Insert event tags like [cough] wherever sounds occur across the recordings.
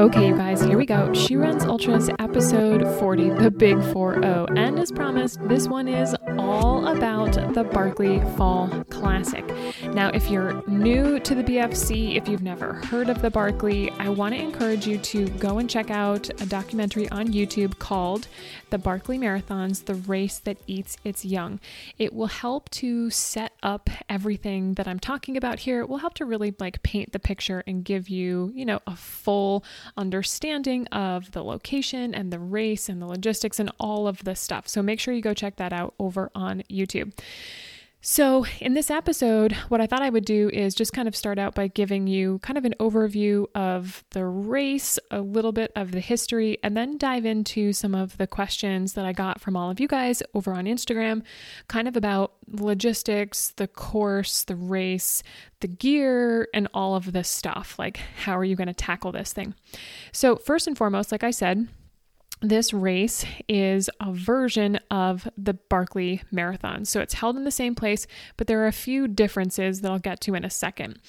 Okay, you guys, here we go. She Runs Ultras episode 40, the Big 4 0. And as promised, this one is all about the Barkley Fall Classic. Now, if you're new to the BFC, if you've never heard of the Barkley, I want to encourage you to go and check out a documentary on YouTube called The Barkley Marathons The Race That Eats Its Young. It will help to set up everything that I'm talking about here. It will help to really like paint the picture and give you, you know, a full understanding of the location and the race and the logistics and all of the stuff. So make sure you go check that out over on YouTube. So, in this episode, what I thought I would do is just kind of start out by giving you kind of an overview of the race, a little bit of the history, and then dive into some of the questions that I got from all of you guys over on Instagram, kind of about logistics, the course, the race, the gear, and all of this stuff. Like, how are you going to tackle this thing? So, first and foremost, like I said, this race is a version of the Barkley Marathon. So it's held in the same place, but there are a few differences that I'll get to in a second.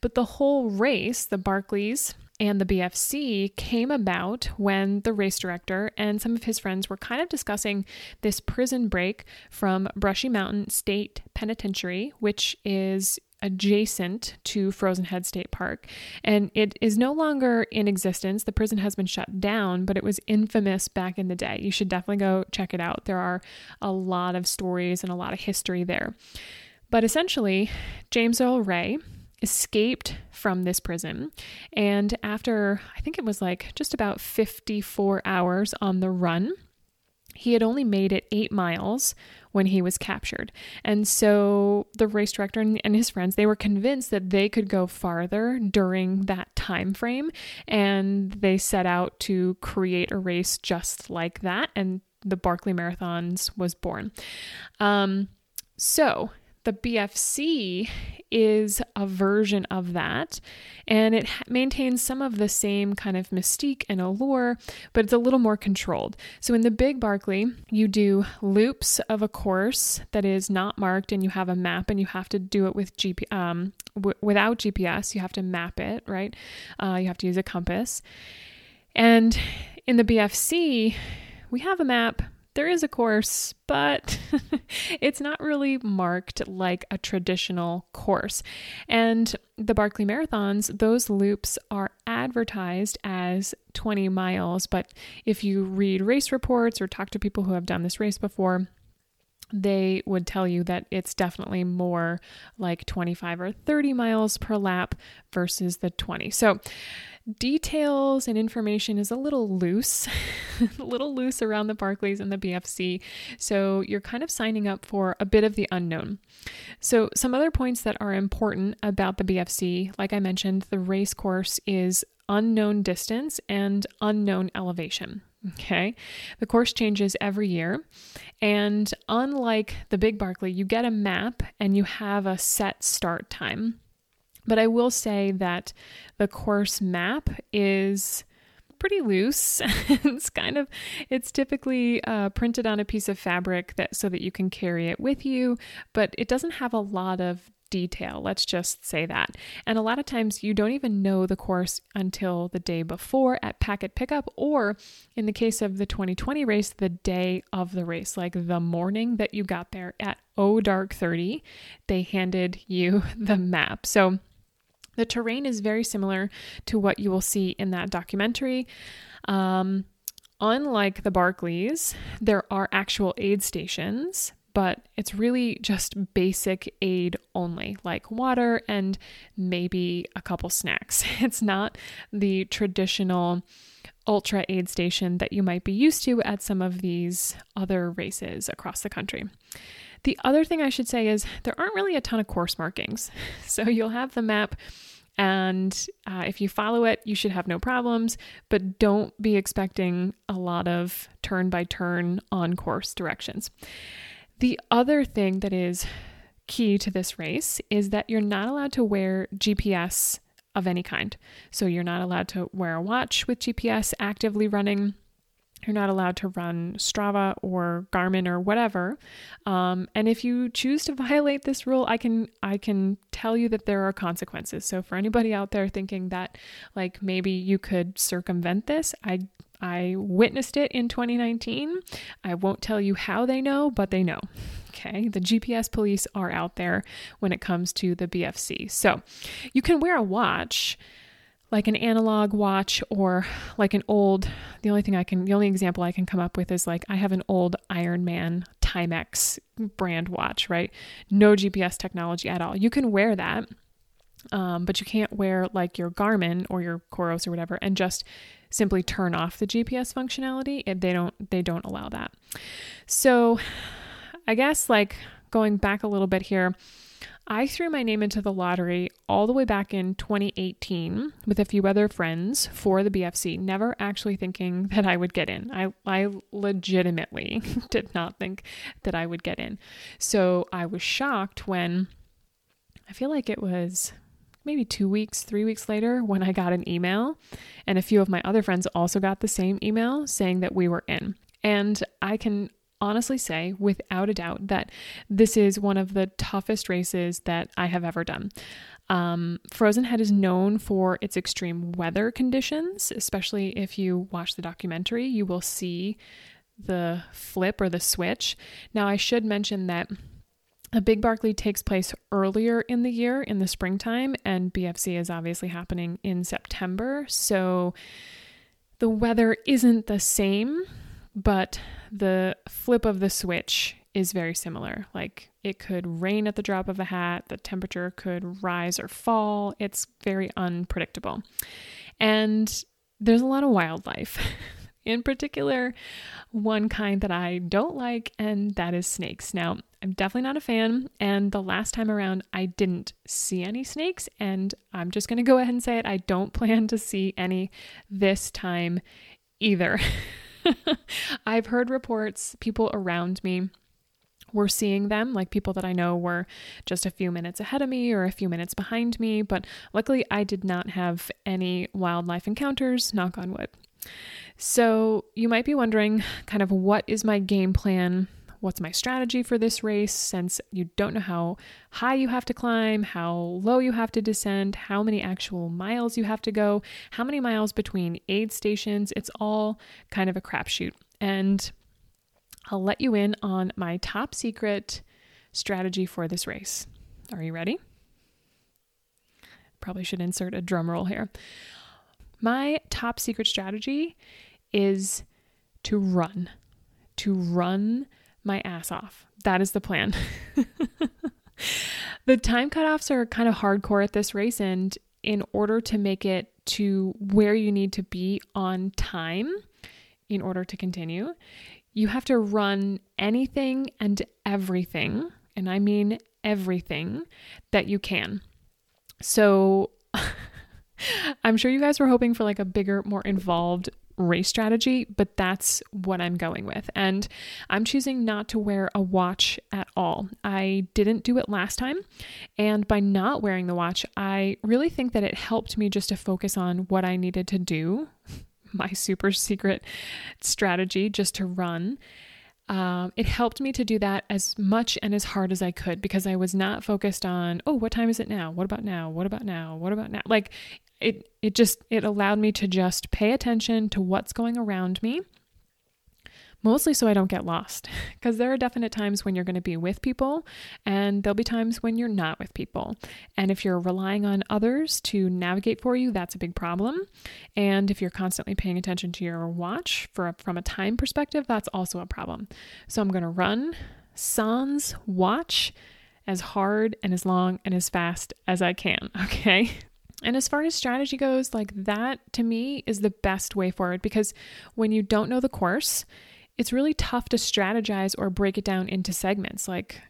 But the whole race, the Barkleys, and the BFC came about when the race director and some of his friends were kind of discussing this prison break from Brushy Mountain State Penitentiary, which is adjacent to Frozen Head State Park. And it is no longer in existence. The prison has been shut down, but it was infamous back in the day. You should definitely go check it out. There are a lot of stories and a lot of history there. But essentially, James Earl Ray escaped from this prison. And after, I think it was like just about 54 hours on the run, he had only made it eight miles when he was captured. And so the race director and his friends, they were convinced that they could go farther during that time frame. And they set out to create a race just like that. And the Barkley Marathons was born. Um, so the BFC is a version of that, and it maintains some of the same kind of mystique and allure, but it's a little more controlled. So in the Big Barkley, you do loops of a course that is not marked, and you have a map, and you have to do it with GP um, w- without GPS. You have to map it, right? Uh, you have to use a compass, and in the BFC, we have a map there is a course, but [laughs] it's not really marked like a traditional course. And the Barkley Marathons, those loops are advertised as 20 miles, but if you read race reports or talk to people who have done this race before, they would tell you that it's definitely more like 25 or 30 miles per lap versus the 20. So, details and information is a little loose, [laughs] a little loose around the Barkleys and the BFC. So, you're kind of signing up for a bit of the unknown. So, some other points that are important about the BFC, like I mentioned, the race course is unknown distance and unknown elevation. Okay. The course changes every year. And unlike the Big Barkley, you get a map and you have a set start time. But I will say that the course map is pretty loose. [laughs] it's kind of it's typically uh, printed on a piece of fabric that so that you can carry it with you, but it doesn't have a lot of detail. Let's just say that. And a lot of times you don't even know the course until the day before at packet pickup, or in the case of the 2020 race, the day of the race, like the morning that you got there at O Dark 30, they handed you [laughs] the map. So the terrain is very similar to what you will see in that documentary. Um, unlike the Barkleys, there are actual aid stations but it's really just basic aid only, like water and maybe a couple snacks. [laughs] It's not the traditional ultra aid station that you might be used to at some of these other races across the country. The other thing I should say is there aren't really a ton of course markings. [laughs] So you'll have the map and uh, if you follow it, you should have no problems, but don't be expecting a lot of turn by turn on course directions. The other thing that is key to this race is that you're not allowed to wear GPS of any kind. So you're not allowed to wear a watch with GPS actively running. You're not allowed to run Strava or Garmin or whatever. Um, and if you choose to [laughs] violate this rule, I can I can tell you that there are consequences. So for anybody out there thinking that like maybe you could circumvent this, I I witnessed it in 2019. I won't tell you how they know, but they know. [laughs] Okay, the GPS police are out there when it comes to the BFC. So you can wear a watch like an analog watch or like an old the only thing I can the only example I can come up with is like I have an old Ironman Timex brand watch, right? No GPS technology at all. You can wear that. Um, but you can't wear like your Garmin or your Coros or whatever and just simply turn off the GPS functionality. They don't they don't allow that. So I guess like going back a little bit here, I threw my name into the lottery all the way back in 2018 with a few other friends for the BFC, never actually thinking [laughs] that I would get in. I, I legitimately [laughs] did not think that I would get in. So I was shocked when I feel like it was maybe two weeks, three weeks later when I got an email, and a few of my other friends also got the same email saying that we were in. And I can honestly say, without a doubt, that this is one of the toughest races that I have ever done. Um, Frozen Head is known for its extreme weather conditions, especially if you watch the documentary, you will see the flip or the switch. Now, I should mention that a Big Barkley takes place earlier in the year in the springtime, and BFC is obviously happening in September. So the weather isn't the same but the flip of the switch is very similar. Like it could rain at the drop of a hat, the temperature could rise or fall. It's very unpredictable. And there's a lot of wildlife. [laughs] In particular, one kind that I don't like, and that is snakes. Now, I'm definitely not a fan, and the last time around, I didn't see any snakes, and I'm just going to go ahead and say it. I don't [laughs] plan to see any this time either. [laughs] [laughs] I've heard reports, people around me were seeing them, like people that I know were just a few minutes ahead of me or a few minutes behind me, but luckily I did not have any wildlife encounters, knock on wood. So you might be wondering kind of what is my game plan what's my strategy for this race since you don't know how high you have to climb, how low you have to descend, how many actual miles you have to go, how many miles between aid stations. It's all kind of a crapshoot. And I'll let you in on my top secret strategy for this race. Are you ready? Probably should insert a drum roll here. My top secret strategy is to run, to run my ass off. That is the plan. [laughs] the time cutoffs are kind of hardcore at this race, and in order to make it to where you need to be on time in order to continue, you have to run anything and everything, and I mean everything that you can. So [laughs] I'm sure you guys were hoping for like a bigger, more involved race strategy, but that's what I'm going with. And I'm choosing not to wear a watch at all. I didn't do it last time. And by not wearing the watch, I really think that it helped me just to focus on what I needed to do, [laughs] my super secret strategy just to run. Um, it helped me to do that as much and as hard as I could because I was not focused on, oh, what time is it now? What about now? What about now? What about now? Like it it just it allowed me to just pay attention to what's going around me mostly so I don't get lost [laughs] because there are definite times when you're going to be with people and there'll be times when you're not with people. And if you're relying on others to navigate for you, that's a big problem. And if you're constantly paying attention to your watch for from a time perspective, that's also a problem. So I'm going to run sans watch as hard and as long and as fast as I can, [laughs] okay? And as far as strategy goes, like that to me is the best way forward because when you don't know the course, it's really tough to strategize or break it down into segments. Like,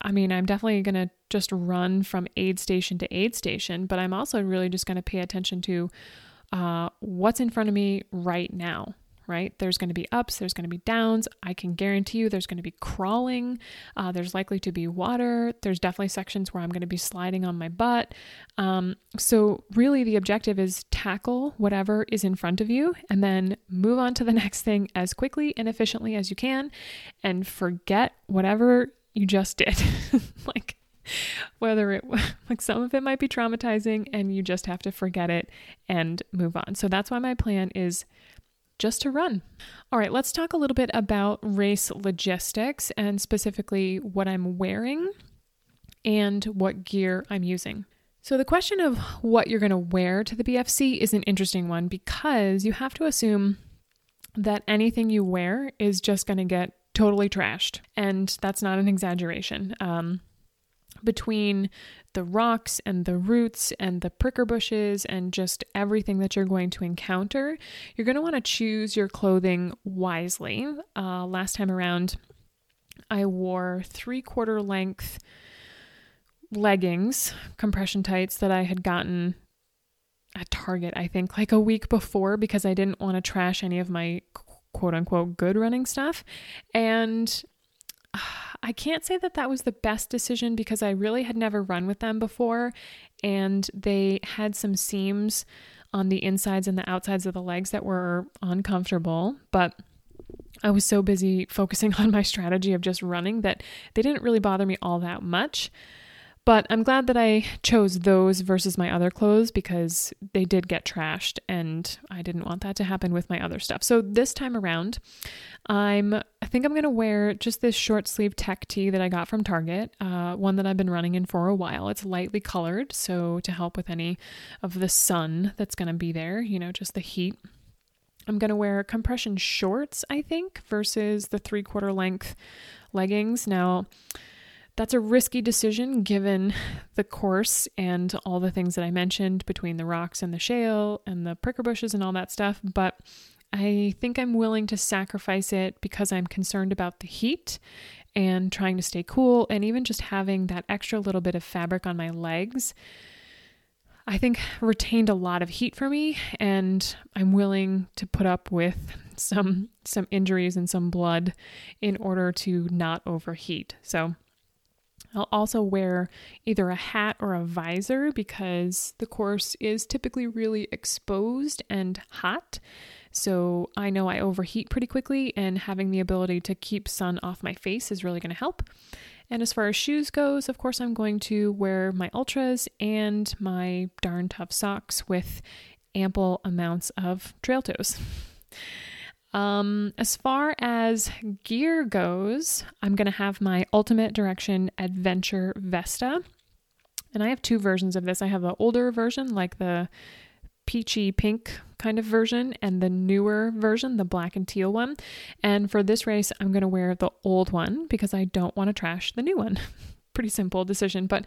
I mean, I'm definitely going to just run from aid station to aid station, but I'm also really just going to pay attention to uh, what's in front of me right now, right? There's going to be ups, there's going to be downs. I can guarantee you there's going to be crawling. Uh, there's likely to be water. There's definitely sections where I'm going to be sliding on my butt. Um, so, really, the objective is tackle whatever is in front of you and then move on to the [laughs] next thing as quickly and efficiently as you can and forget whatever you just did. [laughs] like, whether it [laughs] like some of it might be traumatizing and you just have to forget it and move on. So that's why my plan is just to run. All right, let's talk a little bit about race logistics and specifically what I'm wearing and what gear I'm using. So, the question of what you're going to wear to the BFC is an interesting one because you have to assume that anything you wear is just going to get totally trashed. And that's not an exaggeration. Um, between the rocks and the roots and the pricker bushes and just everything that you're going to encounter, you're going to want to choose your clothing wisely. Uh, last time around, I wore three quarter length leggings, compression tights that I had gotten at Target, I think, like a week before because I didn't want to trash any of my quote unquote good running stuff. And [sighs] I can't say that that was the best decision because I really had never run with them before and they had some seams on the insides and the outsides of the legs that were uncomfortable, but I was so busy focusing [laughs] on my strategy of just running that they didn't really bother me all that much. But I'm glad that I chose those versus my other clothes because they did get trashed and I didn't want that to happen with my other stuff. So this time around, I'm I think I'm going to wear just this short sleeve tech tee that I got from Target, uh, one that I've been running in for a while. It's lightly colored, so to help with any of the sun that's going to be there, you know, just the heat. I'm going to wear compression shorts, I think, versus the three quarter length leggings. Now, that's a risky decision given the course and all the things that I mentioned between the rocks and the shale and the pricker bushes and all that stuff, but I think I'm willing to sacrifice it because I'm concerned about the heat and trying to stay cool and even just having that extra little bit of fabric on my legs. I think retained a lot of heat for me and I'm willing to put up with some some injuries and some blood in order to not overheat. So I'll also wear either a hat or a visor because the course is typically really exposed and hot. So I know I overheat pretty quickly, and having the ability to keep sun off my face is really going to help. And as far as shoes goes, of course, I'm going to wear my Altras and my darn tough socks with ample amounts of trail toes. [laughs] Um, as far as gear goes, I'm going to have my Ultimate Direction Adventure Vesta. And I have two versions of this. I have the older version, like the peachy pink kind of version, and the newer version, the black and teal one. And for this race, I'm going to wear the old one because I don't want to trash the new one. [laughs] Pretty simple decision, but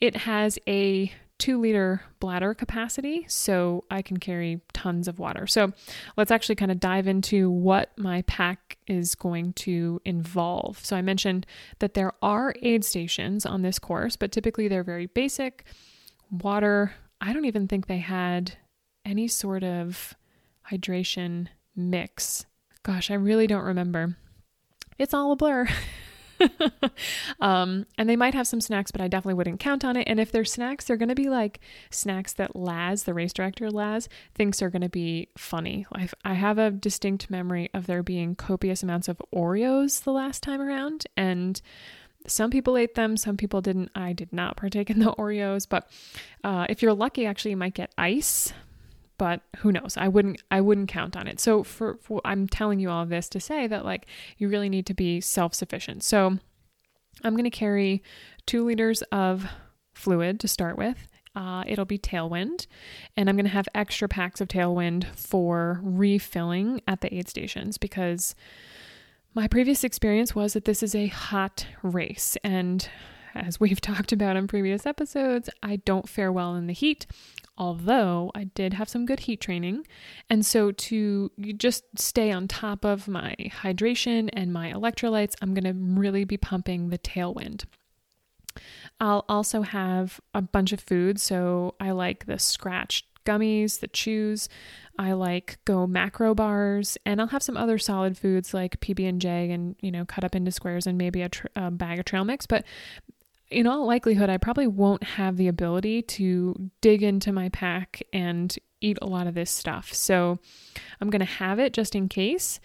it has a two liter bladder capacity, so I can carry tons of water. So let's actually kind of dive into what my pack is going to involve. So I mentioned that there are aid stations on this course, but typically they're very basic. Water, I don't even think they had any sort of hydration mix. Gosh, I really don't remember. It's all a blur. [laughs] [laughs] um, and they might have some snacks, but I definitely wouldn't count on it. And if they're snacks, they're going to be like snacks that Laz, the race director Laz, thinks are going to be funny. I've, I have a distinct memory of there being copious amounts of Oreos the last time around. And some people ate them, some people didn't. I did not partake in the Oreos, but uh, if you're lucky, actually, you might get ice but who knows? I wouldn't i wouldn't count on it. So for, for i'm telling you all of this to say that like you really need to be self-sufficient. So i'm going to carry two liters of fluid to start with. Uh, it'll be tailwind and i'm going to have extra packs of tailwind for refilling at the aid stations because my previous experience was that this is a hot race and as we've talked about in previous episodes, I don't fare well in the heat although I did have some good heat training. And so, to just stay on top of my hydration and my electrolytes, I'm going to really be pumping the tailwind. I'll also have a bunch of food. So, I like the scratched gummies, the chews. I like GoMacro bars, and I'll have some other solid foods like PB and J, and you know, cut up into squares, and maybe a, tr- a bag of trail mix. But in all likelihood, I probably won't have the ability to dig into my pack and eat a lot of this stuff. So I'm going to have it just in case,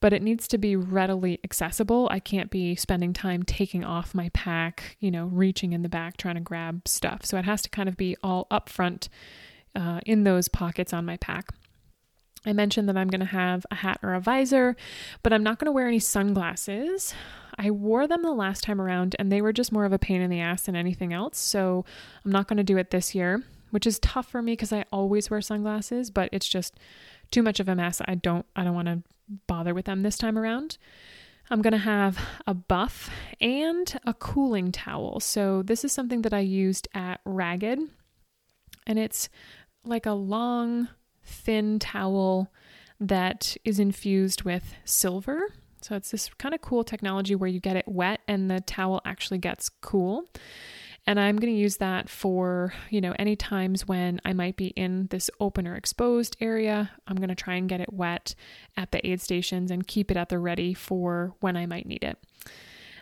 but it needs to be readily accessible. I can't be spending time taking off my pack, you know, reaching in the back trying to grab stuff. So it has to kind of be all up front uh, in those pockets on my pack. I mentioned that I'm going to have a hat or a visor, but I'm not going to wear any sunglasses. I wore them the last time around and they were just more of a pain in the ass than anything else. So I'm not going to do it this year, which is tough for me because I always wear sunglasses, but it's just too much of a mess. I don't I don't want to bother with them this time around. I'm going to have a buff and a cooling towel. So this is something that I used at Ragged and it's like a long thin towel that is infused with silver. So it's this kind of cool technology where you get it wet and the towel actually gets cool. And I'm going to use that for, you know, any times when I might be in this open or exposed area. I'm going to try and get it wet at the aid stations and keep it at the ready for when I might need it.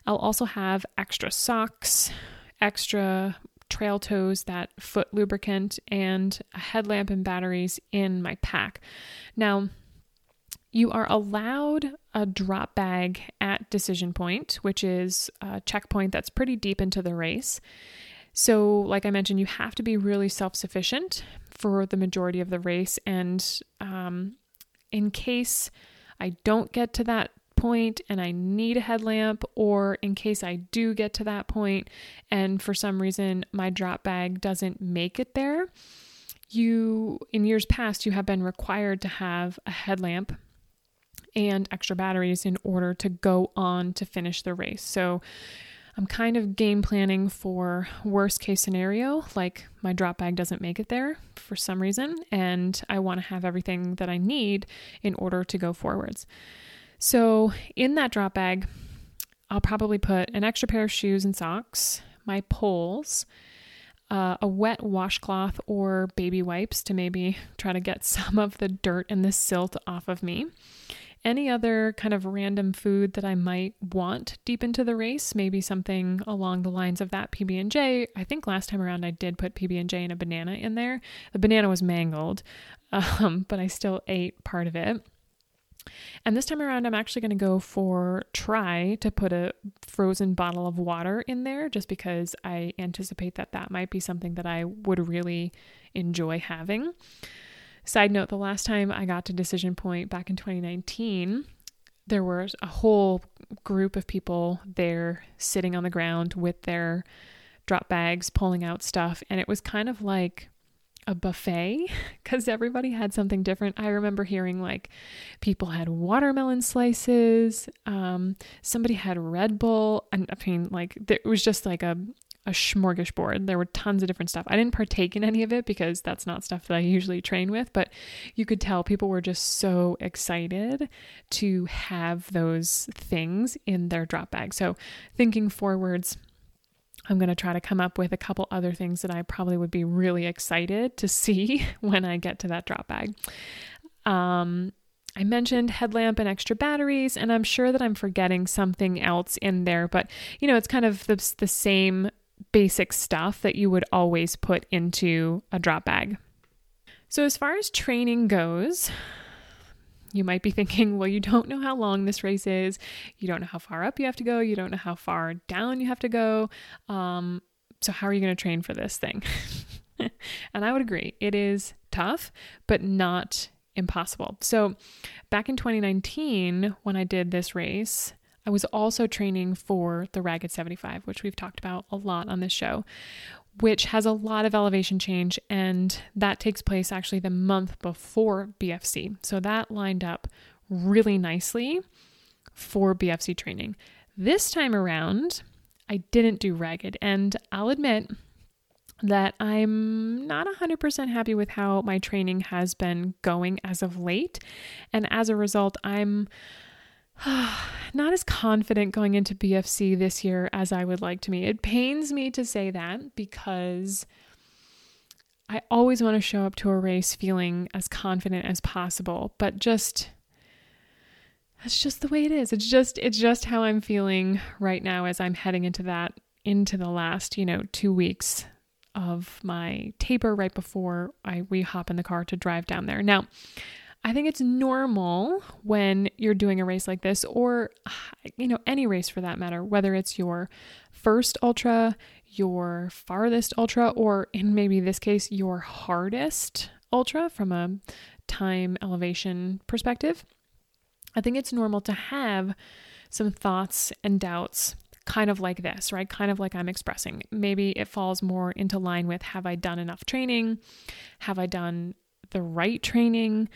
I'll also have extra socks, extra trail toes, that foot lubricant, and a headlamp and batteries in my pack. Now, you are allowed a drop bag at Decision Point, which is a checkpoint that's pretty deep into the race. So, like I mentioned, you have to be really self sufficient for the majority of the race. And um, in case I don't get to that point and I need a headlamp, or in case I do get to that point and for some reason my drop bag doesn't make it there, you, in years past, you have been required to have a headlamp and extra batteries in order to go on to finish the race. So, I'm kind of game planning for worst case scenario, like my drop bag doesn't make it there for some reason, and I want to have everything that I need in order to go forwards. So, in that drop bag, I'll probably put an extra pair of shoes and socks, my poles, uh, a wet washcloth or baby wipes to maybe try to get [laughs] some of the dirt and the silt off of me. Any other kind of random food that I might want deep into the race, maybe something along the lines of that PB and J. I think last time around I did put PB and J and a banana in there. The banana was mangled, [laughs] um, but I still ate part of it. And this time around, I'm actually going to go for try to put a frozen bottle of water in there just because I anticipate that that might be something that I would really enjoy having. Side note the last time I got to Decision Point back in 2019, there was a whole group of people there sitting on the ground with their drop bags, pulling out stuff. And it was kind of like a buffet [laughs] because everybody had something different. I remember hearing like people had watermelon slices, um, somebody had Red Bull, and I mean, like it was just like a a smorgasbord. There were tons of different stuff. I didn't partake in any of it because that's not stuff that I usually train with, but you could tell people were just so excited to have those things in their drop bag. So, thinking forwards, I'm going to try to come up with a couple other things that I probably would be really excited to see [laughs] when I get to that drop bag. Um, I mentioned headlamp and extra batteries, and I'm sure that I'm forgetting something else in there, but you know, it's kind of the, the same basic stuff that you would always put into a drop bag. So, as far as training goes, you might be thinking, well, you don't know how long this race is. You don't know how far up you have to go. You don't know how far down you have to go. Um, so, how are you going to train for this thing? [laughs] and I would agree, it is tough, but not impossible. So, back in 2019, when I did this race, I was also training for the Ragged 75, which we've talked about a lot on this show, which has a lot of elevation change. And that takes place actually the month before BFC. So that lined up really nicely for BFC training. This time around, I didn't do ragged. And I'll admit that I'm not 100% happy with how my training has been going as of late. And as a result, I'm [sighs] not as confident going into BFC this year as I would like to be. It pains me to say that because I always want to show up to a race feeling as confident as possible, but just that's just the way it is. It's just it's just how I'm feeling right now as I'm heading into that into the last, you know, 2 weeks of my taper right before I we hop in the car to drive down there. Now, I think it's normal when you're doing a race like this or you know any race for that matter, whether it's your first ultra, your farthest ultra or in maybe this case your hardest ultra from a time elevation perspective. I think it's normal to have some thoughts and doubts kind of like this, right? Kind of like I'm expressing. Maybe it falls more into line with have I done enough training? Have I done the right training?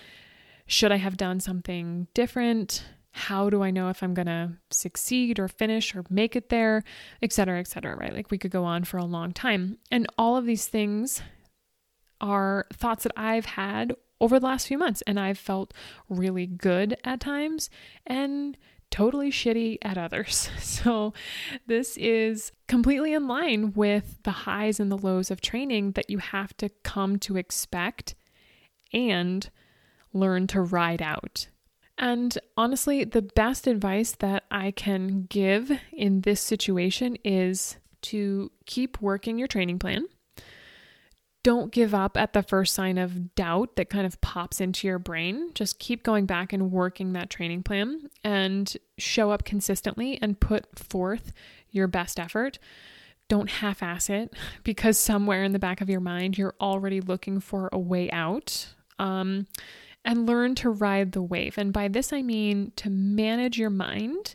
Should I have done something different? How do I know if I'm going to succeed or finish or make it there, et cetera, et cetera, right? Like we could go on for a long time. And all of these things are thoughts that I've had over the last few months, and I've felt really good at times and totally shitty at others. [laughs] So, this is completely in line with the highs and the lows of training that you have to come to expect and learn to ride out. And honestly, the best advice that I can give in this situation is to keep working your training plan don't give up at the first sign of doubt that kind of pops into your brain. Just keep going back and working that training plan and show up consistently and put forth your best effort. Don't half ass it [laughs] because somewhere in the back of your mind, you're already looking for a way out. Um, and learn to ride the wave. And by this, I mean to manage your mind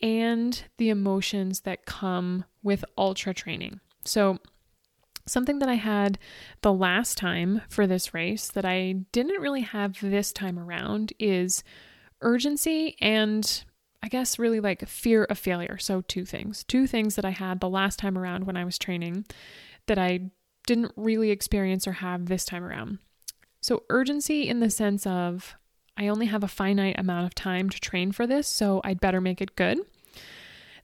and the emotions that come with ultra training. So, Something that I had the last time for this race that I didn't really have this time around is urgency and I guess really like fear of failure. So, two things. Two things that I had the last time around when I was training that I didn't really experience or have this time around. So, urgency in the sense of I only have a finite amount of time to train for this, so I'd better make it good.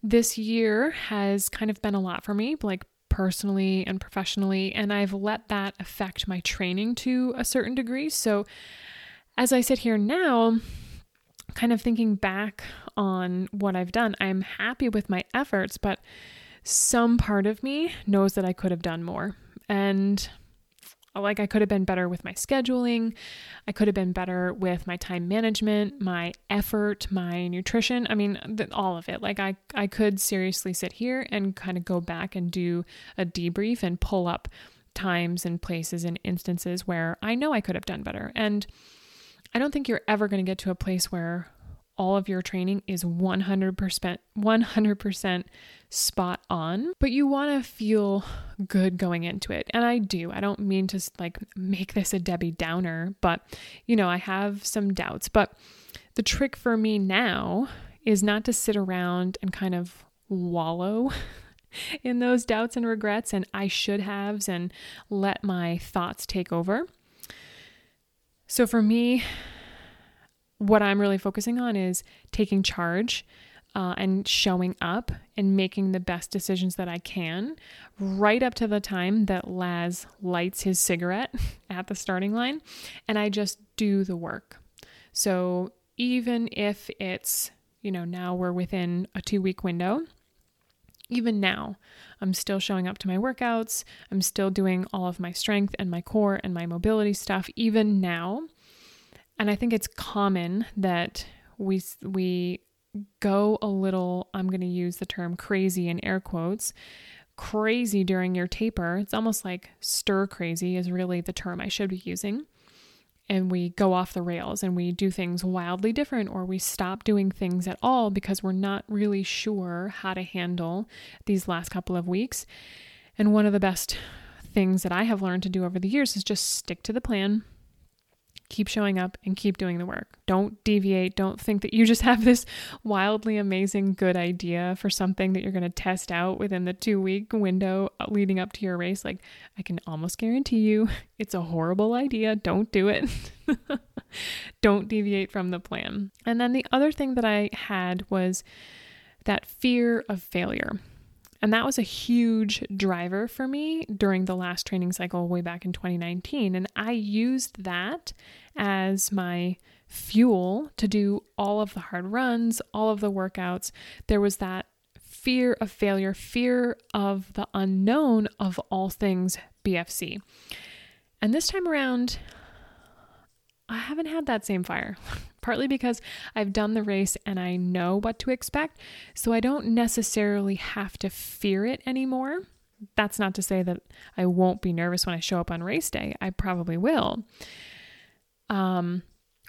This year has kind of been a lot for me, like personally and professionally, and I've let that affect my training to a certain degree. So, as I sit here now, kind of thinking back on what I've done, I'm happy with my efforts, but some part of me knows that I could have done more. And like I could have been better with my scheduling. I could have been better with my time management, my effort, my nutrition. I mean, all of it. Like I I could seriously sit here and kind of go back and do a debrief and pull up times and places and instances where I know I could have done better. And I don't think you're ever going to get to a place where all of your training is 100% 100% spot on, but you want to feel good going into it. And I do. I don't mean to like make this a Debbie Downer, but you know, I have some doubts, but the trick for me now is not to sit around and kind of wallow [laughs] in those doubts and regrets and I should haves and let my thoughts take over. So for me, what I'm really focusing on is taking charge uh, and showing up and making the best decisions that I can right up to the time that Laz lights his cigarette [laughs] at the starting line and I just do the work. So even if it's, you know, now we're within a two week window, even now, I'm still showing up to my workouts. I'm still doing all of my strength and my core and my mobility stuff, even now. And I think it's common that we we go a little I'm going to use the term crazy in air quotes crazy during your taper. It's almost like stir crazy is really the term I should be using. And we go off the rails and we do things wildly different, or we stop doing things at all because we're not really sure how to handle these last couple of weeks. And one of the best things that I have learned to do over the years is just stick to the plan, keep showing up and keep doing the work. Don't deviate. Don't think that you just have this wildly amazing good idea for something that you're going to test out within the two week window leading up to your race. Like, I can almost guarantee you [laughs] it's a horrible idea. Don't do it. [laughs] Don't deviate from the plan. And then the other thing that I had was that fear of failure. And that was a huge driver for me during the last training cycle way back in 2019. And I used that as my fuel to do all of the hard runs, all of the workouts. There was that fear of failure, fear of the unknown of all things BFC. And this time around, I haven't had that same fire, [laughs] partly because I've done the race and I know what to expect. So I don't necessarily have to fear it anymore. That's not to say that I won't be nervous when I show up on race day. I probably will. Um,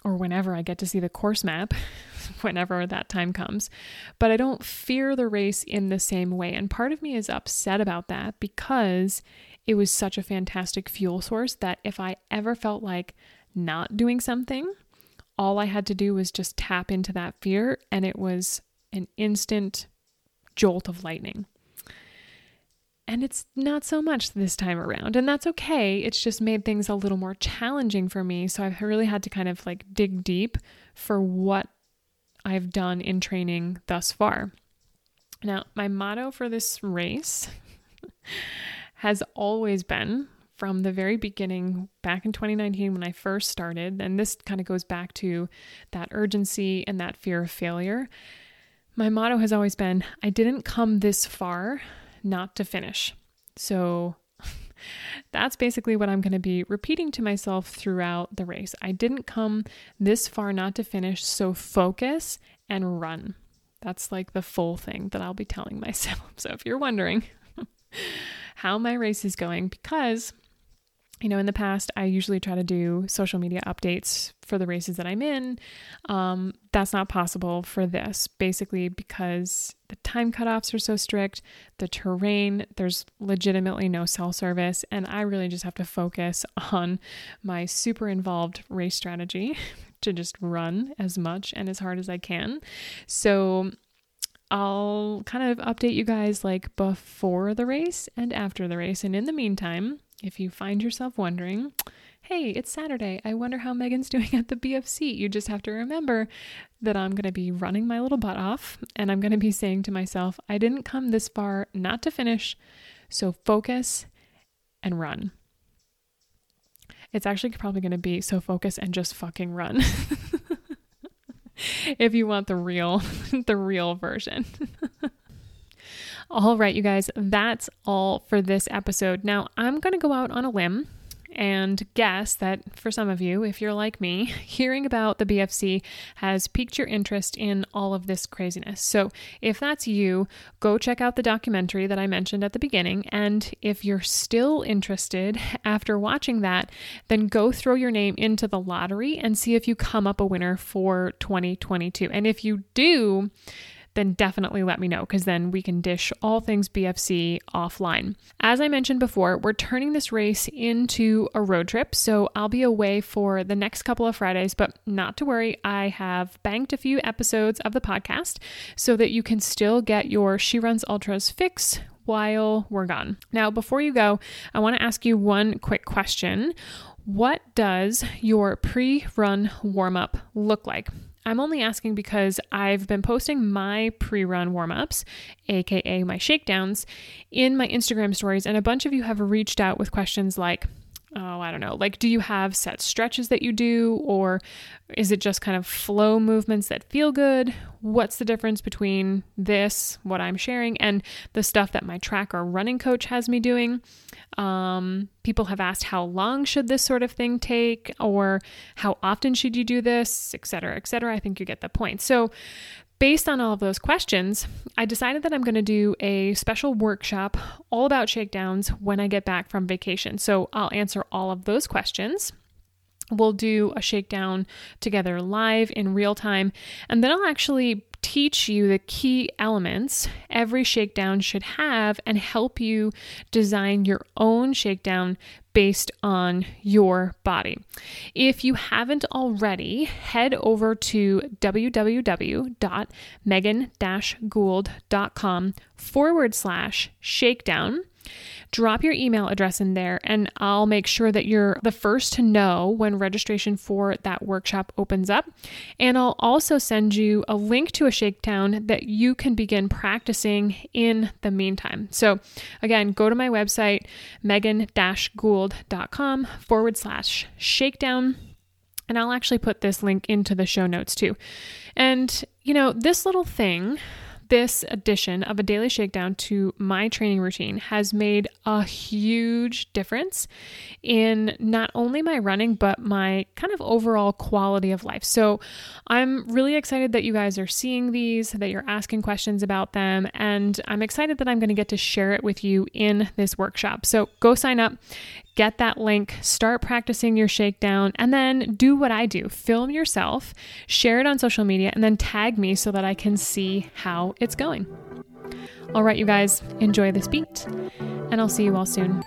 or whenever I get to see the course map, [laughs] whenever that time comes. But I don't fear the race in the same way. And part of me is upset about that because it was such a fantastic fuel source that if I ever felt like not doing something, all I had to do was just tap into that fear, and it was an instant jolt of lightning. And it's not so much this time around, and that's okay. It's just made things a little more challenging for me. So I've really had to kind of like dig deep for what I've done in training thus far. Now, my motto for this race [laughs] has always been from the very beginning, back in 2019 when I first started, and this kind of goes back to that urgency and that fear of failure. My motto has always been I didn't come this far not to finish. So [laughs] that's basically what I'm going to be repeating to myself throughout the race. I didn't come this far not to finish, so focus and run. That's like the full thing that I'll be telling [laughs] myself. So if you're wondering [laughs] how my race is going, because you know, in the past, I usually try to do social media updates for the races that I'm in. Um, that's not possible for this, basically, because the time cutoffs are so strict, the terrain, there's legitimately no cell service, and I really just have to focus [laughs] on my super involved race strategy [laughs] to just run as much and as hard as I can. So, I'll kind of update you guys like before the race and after the race. And in the meantime, if you find yourself wondering, hey, it's Saturday. I wonder how Megan's [laughs] doing at the BFC. You just have to remember that I'm going to be running my little butt off and I'm going to be saying to myself, I didn't come this far not to finish. So focus and run. It's actually probably going to be so focus and just fucking run. [laughs] if you want the real [laughs] the real version. All right, you guys, that's all for this episode. Now, I'm going to go out on a limb and guess that for some of you, if you're like me, [laughs] hearing about the BFC has piqued your interest in all of this craziness. So, if that's you, go check out the documentary that I mentioned at the beginning. And if you're still interested [laughs] after watching that, then go throw your name into the lottery and see if you come up a winner for 2022. And if you do, then definitely let me know because then we can dish all things BFC offline. As I mentioned before, we're turning this race into a road trip, so I'll be away for the next couple of Fridays, but not to worry, I have banked a few episodes of the podcast so that you can still get your She Runs Ultras fix while we're gone. Now, before you go, I want to ask you one quick question. What does your pre run warm up look like? I'm only asking because I've been posting my pre run warm ups, aka my shakedowns, in my Instagram stories, and a bunch of you have reached out with questions like, oh, I don't know, like, do you have set stretches that you do, or is it just kind of flow movements that feel good? What's the difference between this, what I'm sharing, and the stuff that my track or running coach has me doing? Um, people have asked how long should this sort of thing take, or how often should you do this, et cetera, et cetera. I think you get the point. So, Based on all of those questions, I decided that I'm going to do a special workshop all about shakedowns when I get back from vacation. So I'll answer all of those questions. We'll do a shakedown together live in real time, and then I'll actually teach you the key elements every shakedown should have and help you design your own shakedown based on your body. If you haven't already, head over to www.megan-gould.com forward slash shakedown drop your email address in there and I'll make sure that you're the first to know when registration for that workshop opens up. And I'll also send you a link to a shakedown that you can begin practicing in the meantime. So, again, go to my website, megan gould.com forward slash shakedown. And I'll actually put this link into the show notes too. And, you know, this little thing this addition of a daily shakedown to my training routine has made a huge difference in not only my running, but my kind of overall quality of life. So I'm really excited that you guys are seeing these, that you're asking questions about them, and I'm excited that I'm going to get to share it with you in this workshop. So go sign up get that link, start practicing your shakedown, and then do what I do film yourself, share it on social media, and then tag me so that I can see how it's going. All right, you guys, enjoy this beat, and I'll see you all soon.